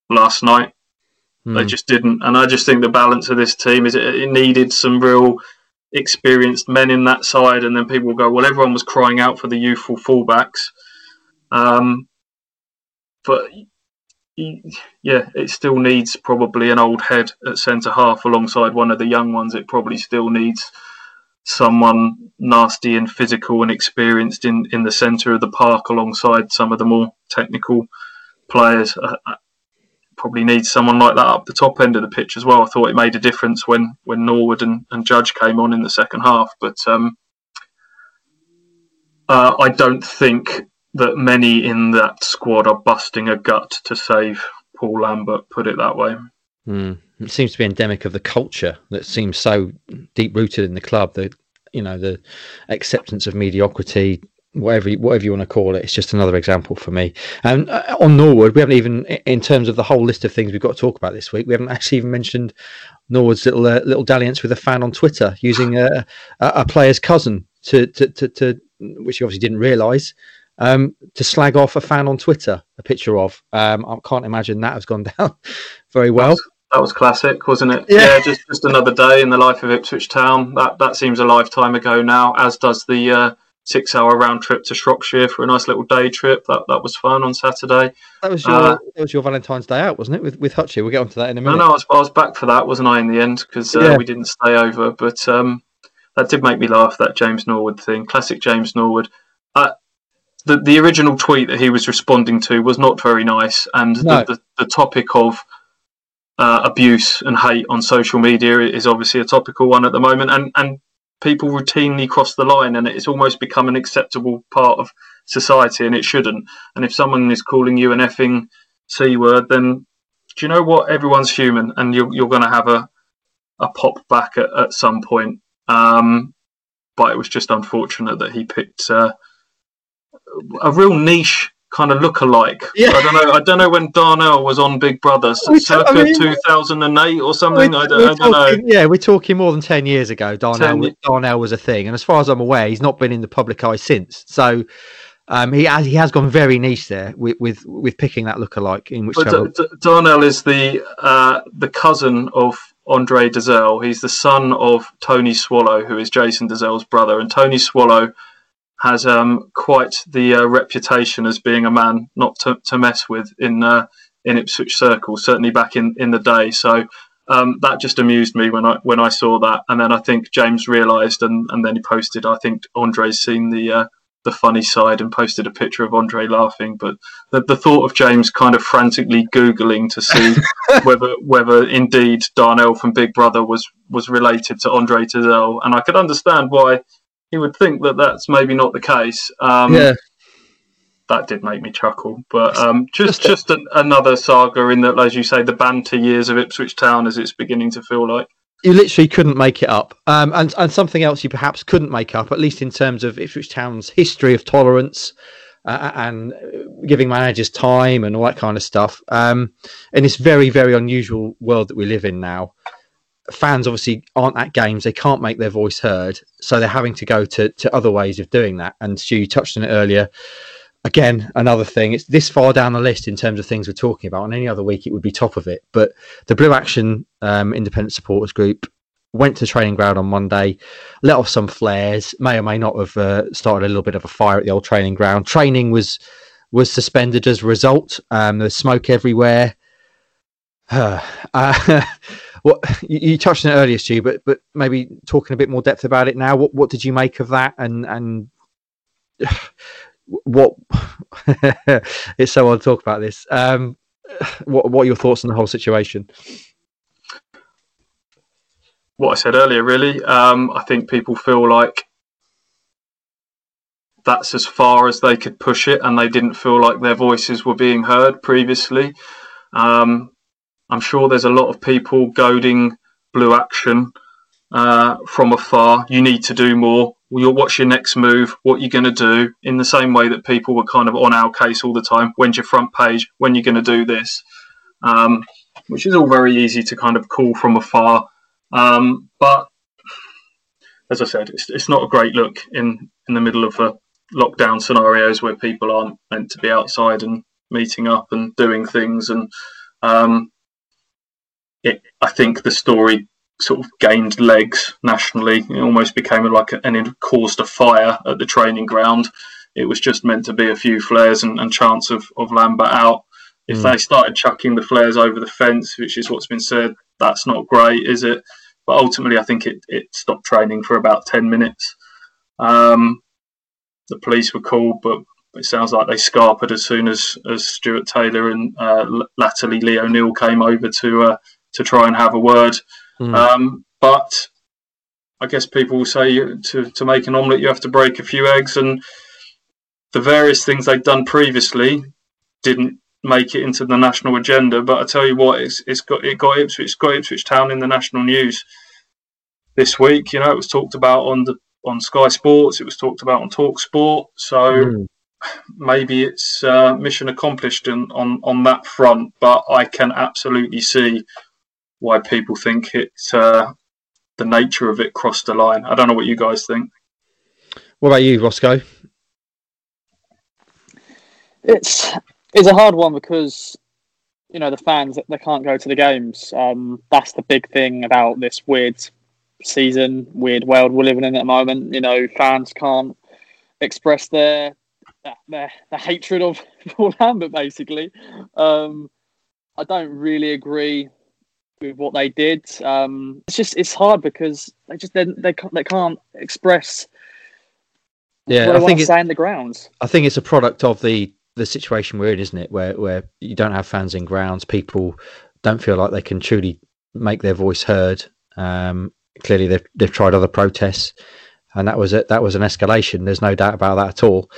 [SPEAKER 2] last night. Mm. They hmm. just didn't, and I just think the balance of this team is it, it needed some real experienced men in that side, and then people will go, well, everyone was crying out for the youthful fullbacks. Um, but yeah, it still needs probably an old head at centre half alongside one of the young ones. It probably still needs someone nasty and physical and experienced in, in the centre of the park alongside some of the more technical players. Uh, uh, probably needs someone like that up the top end of the pitch as well. I thought it made a difference when, when Norwood and, and Judge came on in the second half, but um, uh, I don't think that many in that squad are busting a gut to save Paul Lambert. Put it that way.
[SPEAKER 1] Mm. It seems to be endemic of the culture that seems so deep rooted in the club. The you know the acceptance of mediocrity, whatever whatever you want to call it. It's just another example for me. And uh, on Norwood, we haven't even, in terms of the whole list of things we've got to talk about this week, we haven't actually even mentioned Norwood's little uh, little dalliance with a fan on Twitter using a, a, player's cousin to, to, to, to which he obviously didn't realise um, to slag off a fan on Twitter, a picture of. Um, I can't imagine that has gone down very well. That
[SPEAKER 2] was, classic, wasn't it? Yeah. yeah. just just another day in the life of Ipswich Town. That that seems a lifetime ago now. As does the uh, six-hour round trip to Shropshire for a nice little day trip. That that was fun on Saturday.
[SPEAKER 1] That was your uh, that was your Valentine's Day out, wasn't it? With with Hutchie. We'll get onto that in a minute.
[SPEAKER 2] No, no, I was, I was back for that, wasn't I? In the end, because uh, yeah. we didn't stay over, but. Um, that did make me laugh. That James Norwood thing, classic James Norwood. Uh, the, the original tweet that he was responding to was not very nice, and no. the, the, the, topic of uh, abuse and hate on social media is obviously a topical one at the moment, and, and people routinely cross the line, and it's almost become an acceptable part of society, and it shouldn't. And if someone is calling you an effing c word, then do you know what? Everyone's human, and you're you're going to have a a pop back at, at some point. Um, but it was just unfortunate that he picked uh, a real niche kind of look alike. Yeah. I don't know. I don't know when Darnell was on Big Brother, circa I mean, 2008 or something. I don't, I don't
[SPEAKER 1] talking, know. Yeah, we're talking more than 10 years ago. Darnell, 10... Darnell was a thing, and as far as I'm aware, he's not been in the public eye since. So. Um, he has he has gone very niche there with with, with picking that look alike in which
[SPEAKER 2] D- D- Darnell is the uh, the cousin of Andre Dozzell. He's the son of Tony Swallow, who is Jason Dozzell's brother, and Tony Swallow has um, quite the uh, reputation as being a man not to, to mess with in uh, in Ipswich circles, certainly back in, in the day. So um, that just amused me when I when I saw that, and then I think James realised, and, and then he posted. I think Andre's seen the uh, the funny side and posted a picture of Andre laughing. But the, the thought of James kind of frantically googling to see whether whether indeed Darnell from Big Brother was was related to Andre Dozzell, and I could understand why he would think that that's maybe not the case. Um, yeah. That did make me chuckle, but um, just just an, another saga in that, as you say, the banter years of Ipswich Town, as it's beginning to feel like
[SPEAKER 1] you literally couldn't make it up. Um, and and something else you perhaps couldn't make up, at least in terms of Ipswich Town's history of tolerance uh, and giving managers time and all that kind of stuff. Um, in this very very unusual world that we live in now, fans obviously aren't at games; they can't make their voice heard, so they're having to go to to other ways of doing that. And Stu, touched on it earlier. Again, another thing. It's this far down the list in terms of things we're talking about. On any other week, it would be top of it. But the Blue Action um, Independent Supporters Group went to training ground on Monday, let off some flares. May or may not have uh, started a little bit of a fire at the old training ground. Training was was suspended as a result. Um, there's smoke everywhere. uh, what you, touched on it earlier, Stu, but but maybe talking a bit more depth about it now. What what did you make of that? And and what it's so odd to talk about this. Um, what what are your thoughts on the whole situation?
[SPEAKER 2] What I said earlier, really. Um, I think people feel like that's as far as they could push it, and they didn't feel like their voices were being heard previously. Um, I'm sure there's a lot of people goading Blue Action uh, from afar. You need to do more. What's your next move? What you're going to do? In the same way that people were kind of on our case all the time. When's your front page? When you're going to do this? Um, which is all very easy to kind of call from afar. Um, but as I said, it's, it's not a great look in, in the middle of a lockdown scenarios where people aren't meant to be outside and meeting up and doing things. And um, it, I think the story sort of gained legs nationally. It almost became like a, and it caused a fire at the training ground. It was just meant to be a few flares and, and chance of, of Lambert out. If mm. they started chucking the flares over the fence, which is what's been said, that's not great, is it? But ultimately, I think it, it stopped training for about 10 minutes. Um, the police were called, but it sounds like they scarpered as soon as, as Stuart Taylor and uh, latterly Lee O'Neill came over to uh, to try and have a word. Mm. Um, but I guess people will say to, to make an omelette, you have to break a few eggs. And the various things they'd done previously didn't make it into the national agenda. But I tell you what, it's, it's got it got Ipswich, it's got Ipswich Town in the national news this week. You know, it was talked about on the on Sky Sports. It was talked about on Talk Sport. So mm. maybe it's uh, mission accomplished in, on on that front. But I can absolutely see why people think it's uh, the nature of it crossed the line. I don't know what you guys think.
[SPEAKER 1] What about you, Roscoe?
[SPEAKER 3] It's it's a hard one because you know the fans they can't go to the games. Um, that's the big thing about this weird season, weird world we're living in at the moment. You know, fans can't express their their, their hatred of Paul Lambert. Basically, um, I don't really agree with what they did. Um, it's just it's hard because they just they they can't, they can't express.
[SPEAKER 1] Yeah, I think it's
[SPEAKER 3] in the grounds.
[SPEAKER 1] I think it's a product of the the situation we're in, isn't it? Where where you don't have fans in grounds, people don't feel like they can truly make their voice heard. Um, clearly, they've they've tried other protests, and that was it. That was an escalation. There's no doubt about that at all.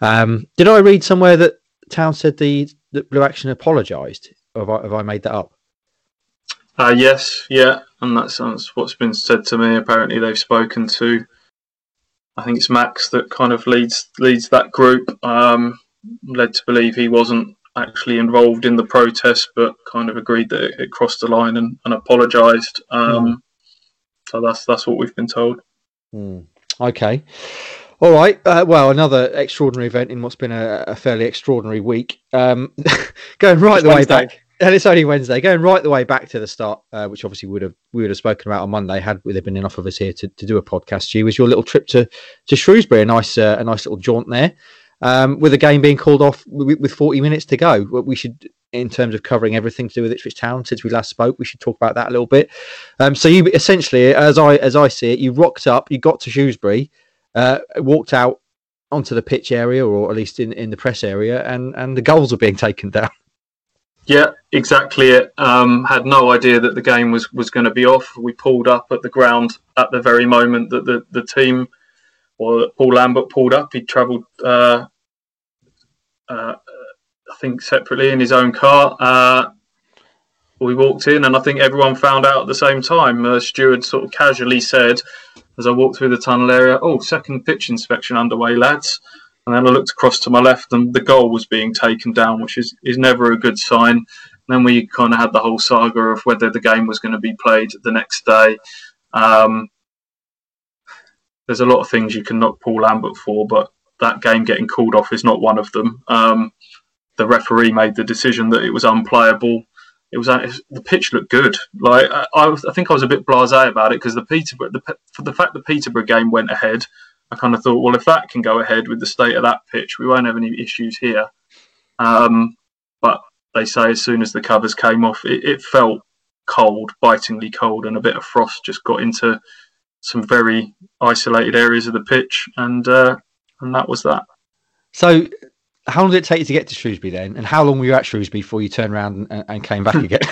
[SPEAKER 1] Um, did I read somewhere that Town said the that Blue Action apologised? Have I, have I made that up?
[SPEAKER 2] Uh, yes, yeah, and that's, that's what's been said to me. Apparently, they've spoken to. I think it's Max that kind of leads leads that group. Um, led to believe he wasn't actually involved in the protest, but kind of agreed that it, it crossed the line and, and apologised. Um, mm. So that's that's what we've been told.
[SPEAKER 1] Mm. Okay. All right. Uh, well, another extraordinary event in what's been a, a fairly extraordinary week. Um, going right it's the Wednesday. way back, and it's only Wednesday. Going right the way back to the start, uh, which obviously would have we would have spoken about on Monday had there been enough of us here to, to do a podcast. You was your little trip to to Shrewsbury, a nice uh, a nice little jaunt there um, with the game being called off with, with 40 minutes to go. We should, in terms of covering everything to do with Ipswich Town since we last spoke, we should talk about that a little bit. Um, so you essentially, as I as I see it, you rocked up, you got to Shrewsbury, uh, walked out onto the pitch area, or at least in, in the press area, and and the goals were being taken down.
[SPEAKER 2] Yeah, exactly. It um, had no idea that the game was, was going to be off. We pulled up at the ground at the very moment that the, the team or Paul Lambert pulled up. He travelled, uh, uh, I think, separately in his own car. Uh, we walked in, and I think everyone found out at the same time. Uh, steward sort of casually said, as I walked through the tunnel area, "Oh, second pitch inspection underway, lads." And then I looked across to my left, and the goal was being taken down, which is is never a good sign. And then we kind of had the whole saga of whether the game was going to be played the next day. Um, there's a lot of things you can knock Paul Lambert for, but that game getting called off is not one of them. Um, the referee made the decision that it was unplayable. It was the pitch looked good. Like I, I think I was a bit blasé about it because the Peterborough, the, the fact the Peterborough game went ahead, I kind of thought, well, if that can go ahead with the state of that pitch, we won't have any issues here. Um, but they say as soon as the covers came off, it, it felt cold, bitingly cold, and a bit of frost just got into some very isolated areas of the pitch, and uh, and that was that.
[SPEAKER 1] So, how long did it take you to get to Shrewsbury then, and how long were you at Shrewsbury before you turned around and, and came back again?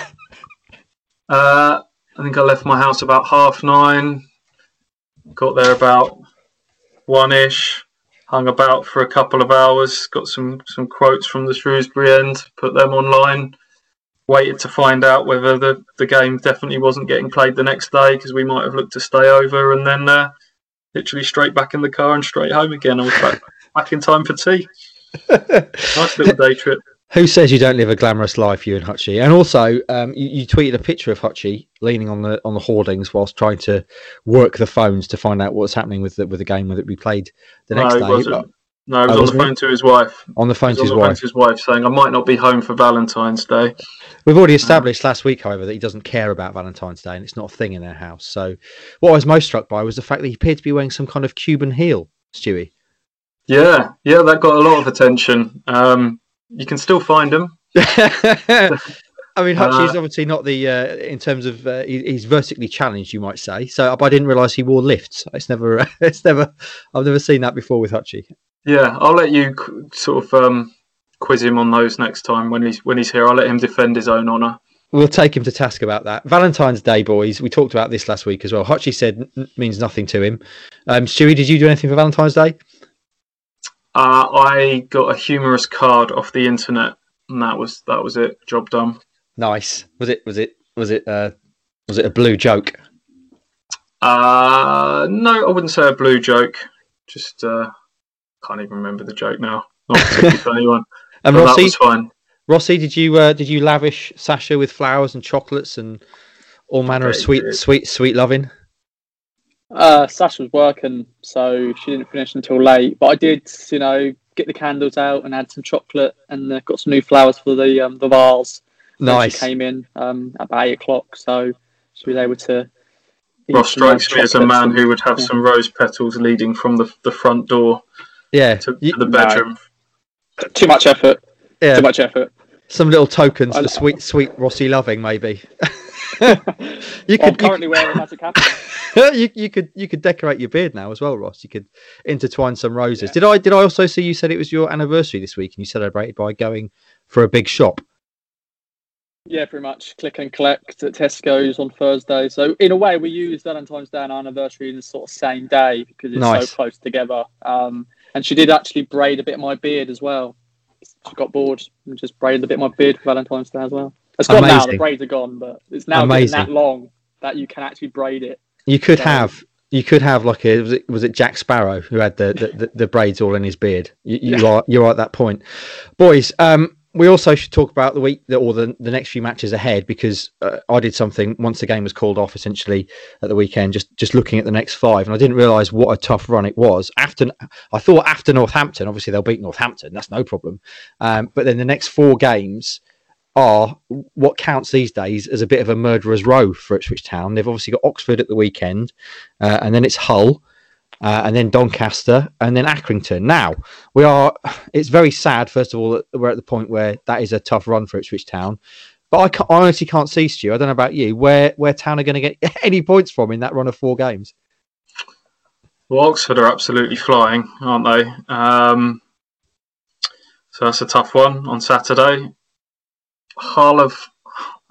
[SPEAKER 2] uh, I think I left my house about half nine. Got there about one ish. Hung about for a couple of hours. Got some some quotes from the Shrewsbury end. Put them online waited to find out whether the, the game definitely wasn't getting played the next day because we might have looked to stay over and then uh, literally straight back in the car and straight home again. I was back, back in time for tea. nice little day trip.
[SPEAKER 1] Who says you don't live a glamorous life, you and Hutchie? And also, um, you, you, tweeted a picture of Hutchie leaning on the on the hoardings whilst trying to work the phones to find out what's happening with the with the game that we played the next
[SPEAKER 2] no,
[SPEAKER 1] day.
[SPEAKER 2] No, he was oh, on the phone to his wife.
[SPEAKER 1] On the phone to his
[SPEAKER 2] wife. to his wife, saying, "I might not be home for Valentine's Day."
[SPEAKER 1] We've already established uh, last week, however, that he doesn't care about Valentine's Day, and it's not a thing in their house. So, what I was most struck by was the fact that he appeared to be wearing some kind of Cuban heel, Stewie.
[SPEAKER 2] Yeah, yeah, that got a lot of attention. Um, you can still find him.
[SPEAKER 1] I mean, Hutchie's uh, obviously not the uh, in terms of uh, he, he's vertically challenged, you might say. So, I didn't realise he wore lifts. It's never, it's never, I've never seen that before with Hutchie.
[SPEAKER 2] Yeah, I'll let you sort of um, quiz him on those next time when he's when he's here. I'll let him defend his own honour.
[SPEAKER 1] We'll take him to task about that. Valentine's Day, boys. We talked about this last week as well. Hutchie said n- means nothing to him. Um, Stewie, did you do anything for Valentine's Day?
[SPEAKER 2] Uh, I got a humorous card off the internet, and that was that was it. Job done.
[SPEAKER 1] Nice. Was it? Was it? Was it? Uh, was it a blue joke?
[SPEAKER 2] Uh, no, I wouldn't say a blue joke. Just uh, can't even remember the joke now. Not particularly funny one. And Rossi, that was fine.
[SPEAKER 1] Rossi, did you uh, did you lavish Sasha with flowers and chocolates and all manner of sweet, sweet, sweet loving?
[SPEAKER 3] Uh, Sasha was working, so she didn't finish until late. But I did, you know, get the candles out and add some chocolate and uh, got some new flowers for the um, the vase.
[SPEAKER 1] Nice.
[SPEAKER 3] She came in um, about eight o'clock, so she was able to.
[SPEAKER 2] Ross strikes me as a man who would have yeah. some rose petals leading from the the front door
[SPEAKER 1] yeah,
[SPEAKER 2] to, to the bedroom.
[SPEAKER 3] No. Too much effort. Yeah. Too much effort.
[SPEAKER 1] Some little tokens for sweet, sweet Rossi loving, maybe.
[SPEAKER 3] you could currently you, wearing a magic hat.
[SPEAKER 1] you, you could you could decorate your beard now as well, Ross. You could intertwine some roses. Yeah. Did I did I also see you said it was your anniversary this week and you celebrated by going for a big shop?
[SPEAKER 3] Yeah, pretty much. Click and collect at Tesco's on Thursday. So in a way, we use Valentine's Day and our anniversary in the sort of same day because it's nice. so close together. Um, and she did actually braid a bit of my beard as well. She got bored and just braided a bit of my beard for Valentine's Day as well. It's gone Amazing. now. The braids are gone, but it's now been that long that you can actually braid it.
[SPEAKER 1] You could so, have you could have like a was it, was it Jack Sparrow who had the, the, the, braids all in his beard. You, you yeah. are you're at that point, boys. Um, we also should talk about the week or the, the next few matches ahead because uh, I did something once the game was called off essentially at the weekend, just just looking at the next five, and I didn't realise what a tough run it was. After I thought after Northampton, obviously they'll beat Northampton, that's no problem. Um, but then the next four games are what counts these days as a bit of a murderer's row for Ipswich Town. They've obviously got Oxford at the weekend, uh, and then it's Hull, uh, and then Doncaster, and then Accrington. Now we are. It's very sad. First of all, that we're at the point where that is a tough run for Ipswich Town. But I, I honestly can't see Stu. I don't know about you. Where where Town are going to get any points from in that run of four games?
[SPEAKER 2] Well, Oxford are absolutely flying, aren't they? Um, so that's a tough one on Saturday. Hull have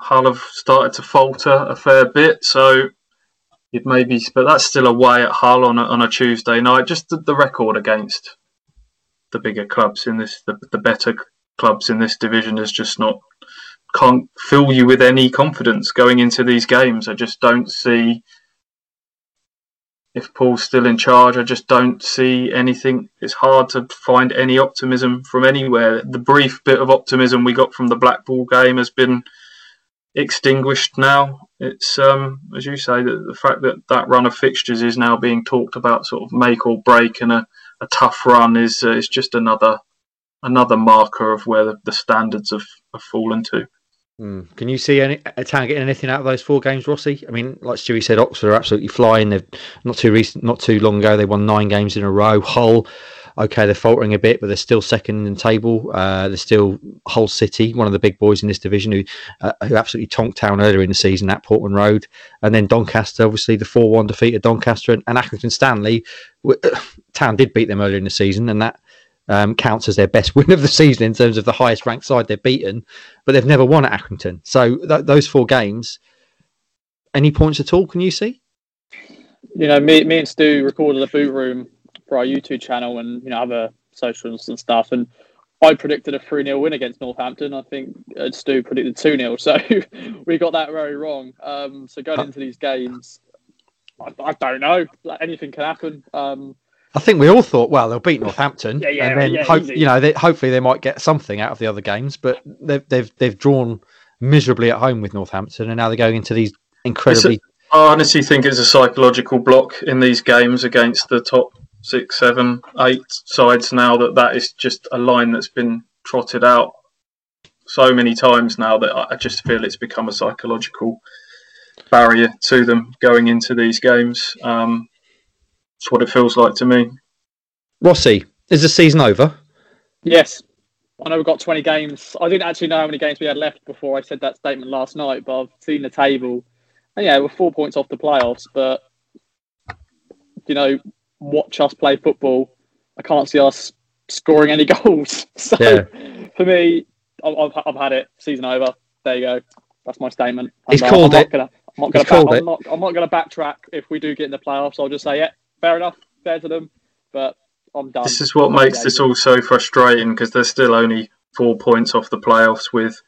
[SPEAKER 2] Hull have started to falter a fair bit, so you'd maybe, but that's still away at Hull on a, on a Tuesday night. Just the, the record against the bigger clubs in this, the, the better clubs in this division is just not can't fill you with any confidence going into these games. I just don't see if Paul's still in charge. I just don't see anything. It's hard to find any optimism from anywhere. The brief bit of optimism we got from the Blackpool game has been extinguished now. It's um, as you say, the, the fact that that run of fixtures is now being talked about, sort of make or break, and a, a tough run is uh, is just another another marker of where the, the standards have, have fallen to.
[SPEAKER 1] Mm. Can you see any a town getting anything out of those four games, Rossi? I mean, like Stewie said, Oxford are absolutely flying. They've not too recent, not too long ago, they won nine games in a row. Hull okay, they're faltering a bit, but they're still second in the table. Uh, they're still Hull City, one of the big boys in this division, who uh, who absolutely tonked town earlier in the season at Portman Road, and then Doncaster, obviously the four-one defeat of Doncaster and, and Accrington Stanley. town did beat them earlier in the season, and that. Um, counts as their best win of the season in terms of the highest ranked side they've beaten, but they've never won at Accrington. So th- those four games, any points at all? Can you see?
[SPEAKER 3] You know, me, me and Stu recorded a boot room for our YouTube channel and you know other socials and stuff. And I predicted a 3 0 win against Northampton. I think uh, Stu predicted 2 0. So we got that very wrong. Um, so going into these games, I, I don't know. Anything can happen. Um,
[SPEAKER 1] I think we all thought, well, they'll beat Northampton, yeah, yeah, and then yeah, hope, you know, they, hopefully they might get something out of the other games. But they've they've they've drawn miserably at home with Northampton, and now they're going into these incredibly.
[SPEAKER 2] A, I honestly think it's a psychological block in these games against the top six, seven, eight sides now that that is just a line that's been trotted out so many times now that I just feel it's become a psychological barrier to them going into these games. Um, it's what it feels like to me.
[SPEAKER 1] Rossi, is the season over?
[SPEAKER 3] Yes. I know we've got 20 games. I didn't actually know how many games we had left before I said that statement last night, but I've seen the table. And yeah, we're four points off the playoffs, but you know, watch us play football, I can't see us scoring any goals. So yeah. for me, I've, I've had it. Season over. There you go. That's my statement.
[SPEAKER 1] He's I'm, called I'm it.
[SPEAKER 3] I'm not going to. Back, I'm I'm not going to backtrack if we do get in the playoffs. I'll just say, yeah, fair enough, fair to them. But I'm done.
[SPEAKER 2] This is what I'm makes this all so frustrating because they're still only four points off the playoffs with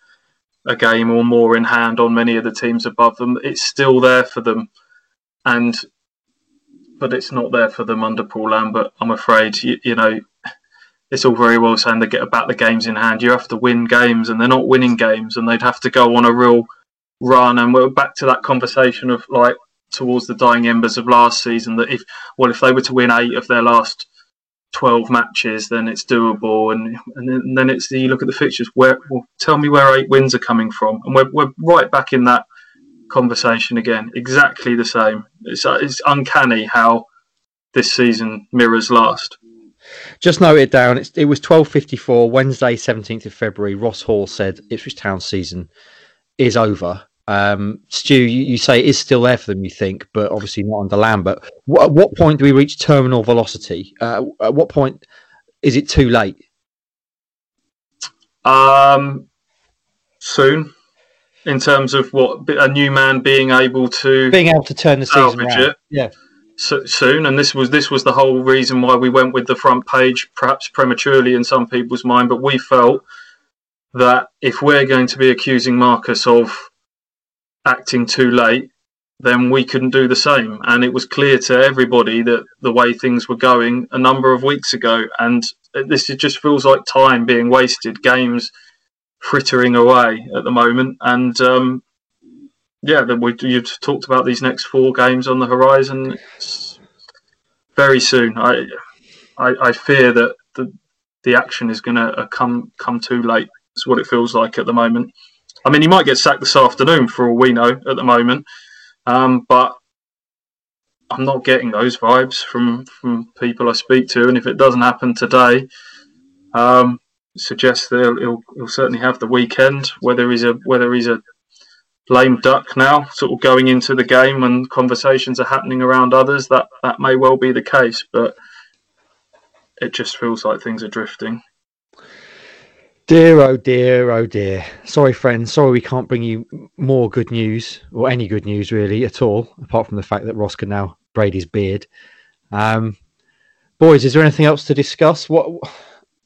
[SPEAKER 2] a game or more in hand on many of the teams above them. It's still there for them, and but it's not there for them under Paul Lambert. I'm afraid. You, you, know, it's all very well saying they get about the games in hand. You have to win games, and they're not winning games, and they'd have to go on a real run. And we're back to that conversation of like towards the dying embers of last season. That if well, if they were to win eight of their last 12 matches, then it's doable. And and then, and then it's the, you look at the fixtures. Where well, tell me where eight wins are coming from, and we're we're right back in that conversation again. Exactly the same. It's, uh, it's uncanny how this season mirrors last.
[SPEAKER 1] Just note it down. It's, it was twelve fifty four Wednesday, seventeenth of February. Ross Halls said Ipswich Town season is over. Um, Stu, you, you, say it is still there for them, you think, but obviously not under Lambert. What, at what point do we reach terminal velocity? Uh, at what point is it too late?
[SPEAKER 2] Um, soon in terms of what a new man being able to
[SPEAKER 1] being able to turn the season around. It. Yeah.
[SPEAKER 2] soon, and this was this was the whole reason why we went with the front page, perhaps prematurely in some people's mind. But we felt that if we're going to be accusing Marcus of acting too late, then we couldn't do the same. And it was clear to everybody that the way things were going a number of weeks ago, and this just feels like time being wasted, games frittering away at the moment, and um, yeah, we, you've talked about these next four games on the horizon. very soon, I, I, I fear that the the action is going to uh, come come too late. It's what it feels like at the moment. I mean, he might get sacked this afternoon for all we know at the moment, um, but I'm not getting those vibes from from people I speak to. And if it doesn't happen today, um, suggests that he'll, he'll, he'll certainly have the weekend. Whether he's a whether he's a lame duck now, sort of going into the game and conversations are happening around others, that, that may well be the case, but it just feels like things are drifting.
[SPEAKER 1] Dear, oh dear, oh dear. Sorry, friends. Sorry we can't bring you more good news, or any good news really at all, apart from the fact that Ross can now braid his beard. Um, boys, is there anything else to discuss? What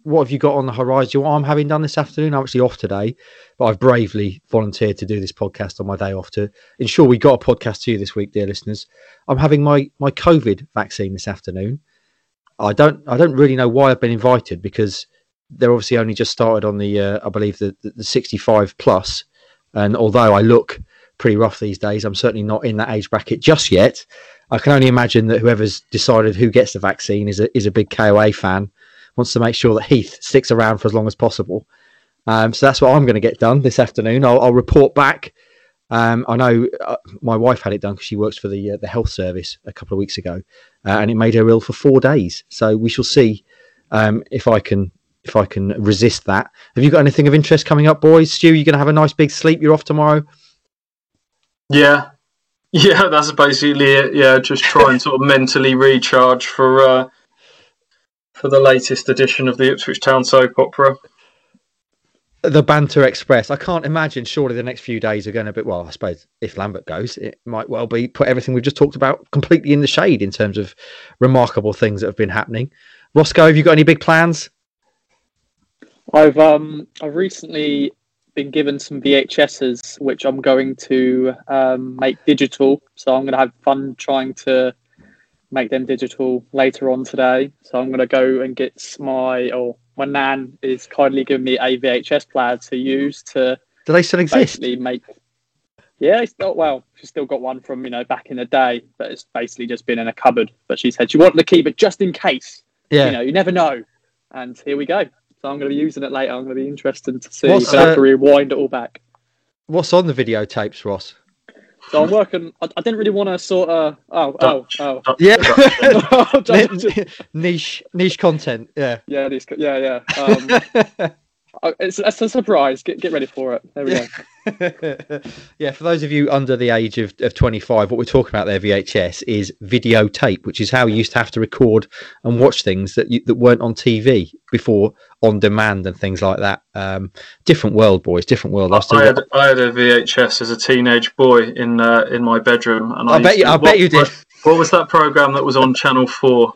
[SPEAKER 1] what have you got on the horizon? What I'm having done this afternoon? I'm actually off today, but I've bravely volunteered to do this podcast on my day off to ensure we got a podcast to you this week, dear listeners. I'm having my my COVID vaccine this afternoon. I don't I don't really know why I've been invited because they're obviously only just started on the uh, I believe the, the, the 65 plus, and although I look pretty rough these days, I'm certainly not in that age bracket just yet. I can only imagine that whoever's decided who gets the vaccine is a is a big KOA fan wants to make sure that Heath sticks around for as long as possible. Um, so that's what I'm going to get done this afternoon. I'll, I'll report back. Um, I know uh, my wife had it done because she works for the uh, the health service a couple of weeks ago, uh, and it made her ill for four days. So we shall see um, if I can if I can resist that. Have you got anything of interest coming up, boys? Stu, you're going to have a nice big sleep? You're off tomorrow.
[SPEAKER 2] Yeah, yeah, that's basically it. Yeah, just try and sort of mentally recharge for uh, for the latest edition of the Ipswich Town soap opera.
[SPEAKER 1] The Banter Express. I can't imagine. Surely the next few days are going to be. Well, I suppose if Lambert goes, it might well be put everything we've just talked about completely in the shade in terms of remarkable things that have been happening. Roscoe, have you got any big plans?
[SPEAKER 3] I've um I've recently been given some VHSs which I'm going to um, make digital. So I'm going to have fun trying to make them digital later on today. So I'm going to go and get my or my nan is kindly giving me a VHS player to use to.
[SPEAKER 1] Do they still exist?
[SPEAKER 3] Basically make. Yeah, it's not well. She's still got one from you know back in the day, but it's basically just been in a cupboard. But she said she wanted to keep it just in case. Yeah. You know, you never know. And here we go. So I'm going to be using it later. I'm going to be interested to see. What's, uh, have to rewind it all back.
[SPEAKER 1] What's on the videotapes, Ross?
[SPEAKER 3] So I'm working. I, I didn't really want to sort of. Oh, oh, oh.
[SPEAKER 1] Yeah. niche, niche content. Yeah.
[SPEAKER 3] Yeah. Niche, yeah. Yeah. Um, it's, it's a surprise. Get get ready for it. There we go.
[SPEAKER 1] yeah, for those of you under the age of, of 25, what we're talking about there, VHS, is videotape, which is how you used to have to record and watch things that you, that weren't on TV before on demand and things like that. Um, different world, boys, different world.
[SPEAKER 2] I, I, had, I, had, a VHS as a teenage boy in uh, in my bedroom, and I,
[SPEAKER 1] I bet you, to, I bet you did.
[SPEAKER 2] What was that program that was on Channel Four?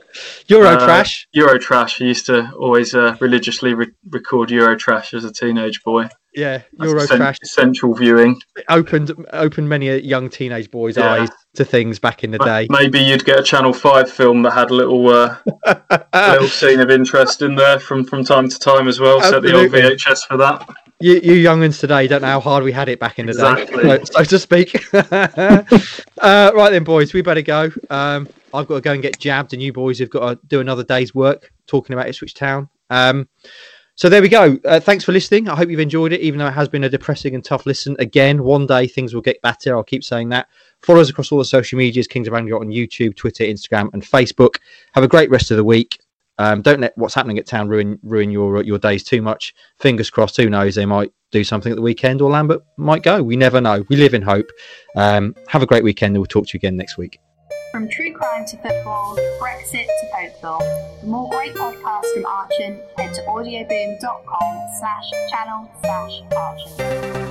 [SPEAKER 1] Euro uh, Trash.
[SPEAKER 2] Euro Trash. I used to always uh, religiously re- record Euro Trash as a teenage boy.
[SPEAKER 1] Yeah, Euro Trash.
[SPEAKER 2] Central viewing
[SPEAKER 1] it opened opened many a young teenage boy's yeah. eyes to things back in the day.
[SPEAKER 2] Maybe you'd get a Channel Five film that had a little uh, little scene of interest in there from from time to time as well. Absolutely. Set the old VHS for that
[SPEAKER 1] you, you younguns today don't know how hard we had it back in the exactly. day, so, so, to speak. uh, right then, boys, we better go. Um, I've got to go and get jabbed, and you boys have got to do another day's work talking about Ipswich Town. Um, so there we go. Uh, thanks for listening. I hope you've enjoyed it, even though it has been a depressing and tough listen. Again, one day things will get better. I'll keep saying that. Follow us across all the social medias, Kings of Anglia on YouTube, Twitter, Instagram, and Facebook. Have a great rest of the week. Um, don't let what's happening at town ruin ruin your your days too much. Fingers crossed. Who knows? They might do something at the weekend, or Lambert might go. We never know. We live in hope. Um, have a great weekend, and we'll talk to you again next week.
[SPEAKER 4] From true crime to football, Brexit to Popeville. For more great podcasts from Archant, head to audioboom.com slash channel slash Archant.